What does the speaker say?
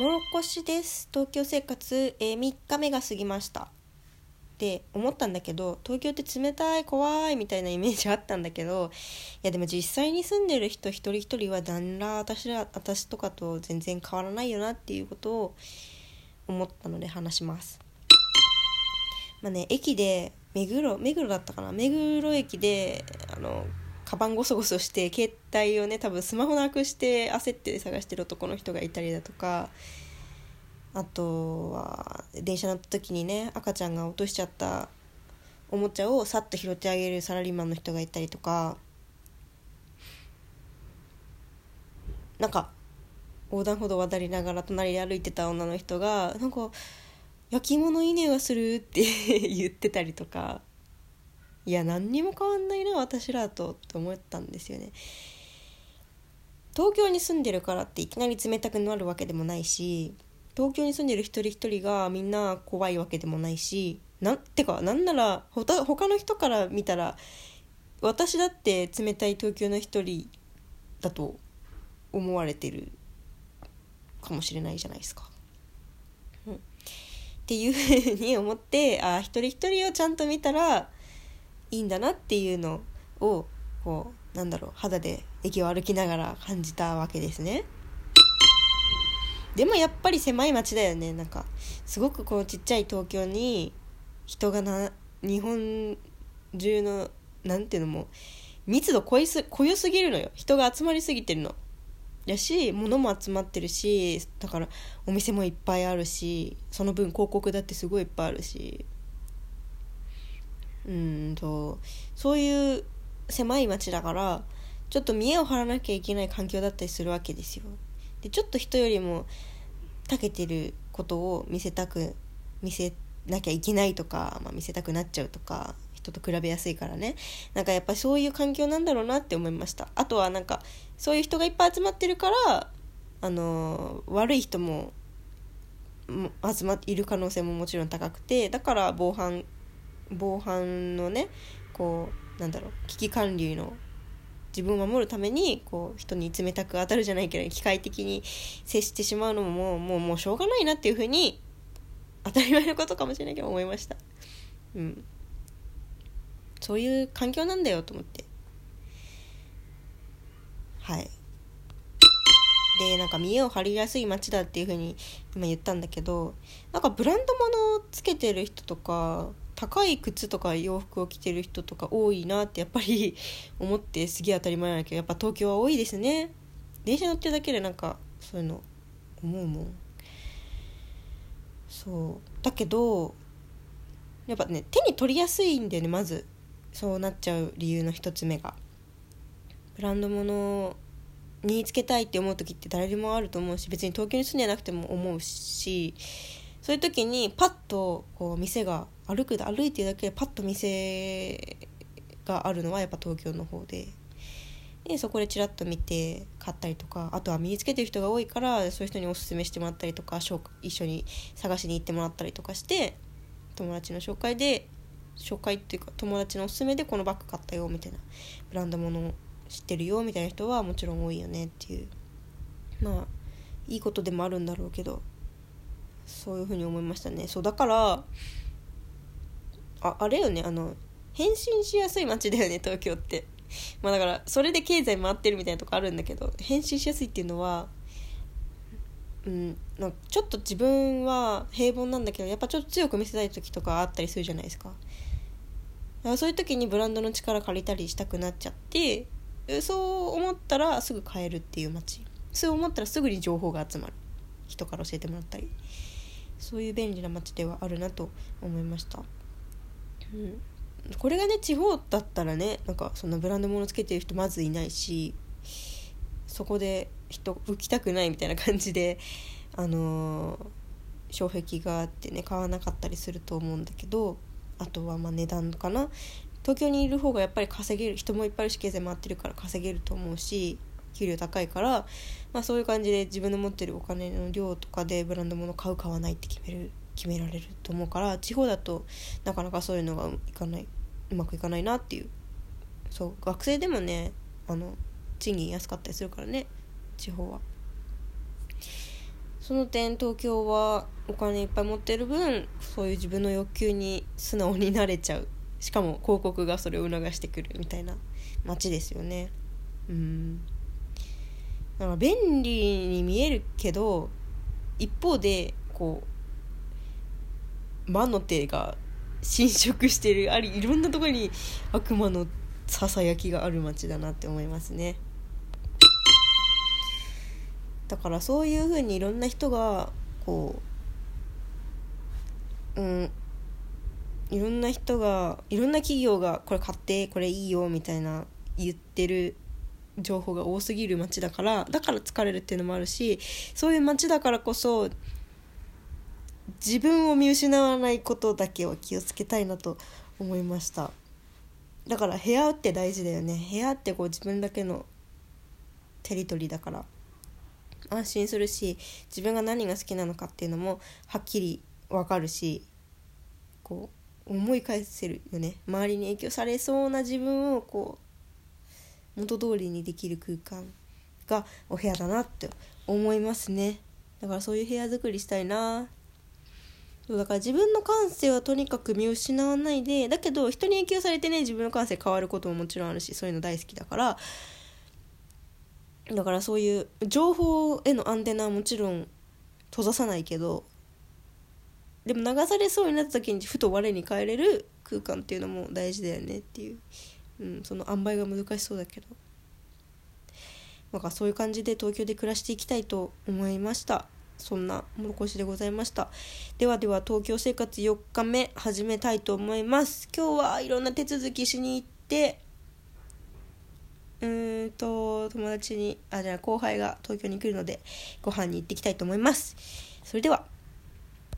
もろこしです。東京生活、えー、3日目が過ぎました。って思ったんだけど東京って冷たい怖いみたいなイメージあったんだけどいやでも実際に住んでる人一人一人は何ら私ら私とかと全然変わらないよなっていうことを思ったので話します。まあね駅で目黒目黒だったかな。目黒駅であのカバンゴソゴソして携帯をね多分スマホなくして焦って探してる男の人がいたりだとかあとは電車乗った時にね赤ちゃんが落としちゃったおもちゃをさっと拾ってあげるサラリーマンの人がいたりとかなんか横断歩道渡りながら隣で歩いてた女の人がなんか焼き芋のいい匂いがするって 言ってたりとかいや何にも変わんないな私らとって思ったんですよね東京に住んでるからっていきなり冷たくなるわけでもないし東京に住んでる一人一人がみんな怖いわけでもないしなんてかなんならほた他の人から見たら私だって冷たい東京の一人だと思われてるかもしれないじゃないですか。うん、っていうふうに思ってあ一人一人をちゃんと見たらいいんだなっていうのをこうなんだろう肌で駅を歩きながら感じたわけですね。でもやっぱり狭い街だよね。なんかすごくこのちっちゃい東京に人がな日本中のなんていうのも密度濃いす濃よすぎるのよ。人が集まりすぎてるの。やし物も集まってるしだからお店もいっぱいあるしその分広告だってすごいいっぱいあるし。うんとそういう狭い街だからちょっと見栄を張らなきゃいけない環境だったりするわけですよ。でちょっと人よりも長けてることを見せたく見せなきゃいけないとか、まあ、見せたくなっちゃうとか人と比べやすいからね。なんかやっぱそういう環境なんだろうなって思いました。あとはなんかそういう人がいっぱい集まってるからあの悪い人も集まっている可能性ももちろん高くてだから防犯防犯のねこうなんだろう危機管理の自分を守るためにこう人に冷たく当たるじゃないけど機械的に接してしまうのももうもうもうしょうがないなっていうふうに当たり前のことかもしれないけど思いました。うん。そういう環境なんだよと思って。はい。でなんか見栄を張りやすい街だっていうふうに今言ったんだけどなんかブランド物をつけてる人とか高い靴とか洋服を着てる人とか多いなってやっぱり 思ってすげえ当たり前なんだけどやっぱ東京は多いですね。電車乗ってるだけでなんかそういうの思うもん。そう。だけどやっぱね手に取りやすいんだよねまず。そうなっちゃう理由の一つ目が。ブランド物につけたいって思う時って誰でもあると思うし別に東京に住んでなくても思うしそういう時にパッとこう店が歩く歩いてるだけでパッと店があるのはやっぱ東京の方で。でそこでちらっと見て買ったりとかあとは身につけてる人が多いからそういう人におすすめしてもらったりとか一緒に探しに行ってもらったりとかして友達の紹介で紹介っていうか友達のおすすめでこのバッグ買ったよみたいなブランド物知ってるよみたいな人はもちろん多いよねっていう。まあいいことでもあるんだろうけど。そういうふうに思いましたね。そうだからああれよねあの返信しやすい街だよね東京って。まあだからそれで経済回ってるみたいなとこあるんだけど返信しやすいっていうのはうんなんかちょっと自分は平凡なんだけどやっぱちょっと強く見せたい時とかあったりするじゃないですか。だかそういう時にブランドの力借りたりしたくなっちゃってそう思ったらすぐ買えるっていう街。そう思ったらすぐに情報が集まる。人から教えてもらったり。そういう便利な街ではあるなと思いました、うん、これがね地方だったらねなんかそんなブランド物つけてる人まずいないしそこで人浮きたくないみたいな感じであのー、障壁があってね買わなかったりすると思うんだけどあとはまあ値段かな。東京にいる方がやっぱり稼げる人もいっぱいいるし経済回ってるから稼げると思うし給料高いから、まあ、そういう感じで自分の持ってるお金の量とかでブランド物買う買わないって決める決められると思うから地方だとなかなかそういうのがいかないうまくいかないなっていう。そう学生でもねあの賃金安かったりするからね地方は。その点東京はお金いっぱい持ってる分そういう自分の欲求に素直になれちゃう。しかも広告がそれを促してくるみたいな街ですよね。うん。だから便利に見えるけど一方でこう魔の手が侵食してるありいろんなところに悪魔のささやきがある街だなって思いますね。だからそういうふうにいろんな人がこううんいろんな人がいろんな企業がこれ買ってこれいいよみたいな言ってる情報が多すぎる街だからだから疲れるっていうのもあるしそういう街だからこそ自分を見失わないことだけは気をつけたいなと思いました。だから部屋って大事だよね。部屋ってこう自分だけのテリトリーだから安心するし自分が何が好きなのかっていうのもはっきり分かるしこう思い返せるよね。周りに影響されそうな自分をこう元通りにできる空間がお部屋だなって思いますね。だからそういう部屋作りしたいな。だから自分の感性はとにかく見失わないでだけど人に影響されてね自分の感性変わることももちろんあるしそういうの大好きだから。だからそういう情報へのアンテナはもちろん閉ざさないけどでも流されそうになった時にふと我に返れる空間っていうのも大事だよねっていう、うん、その塩梅が難しそうだけど。なんかそういう感じで東京で暮らしていきたいと思いました。そんなもろこしでございました。ではでは東京生活4日目始めたいと思います。今日はいろんな手続きしに行ってうーんと友達にあじゃあ後輩が東京に来るのでご飯に行ってきたいと思います。それでは。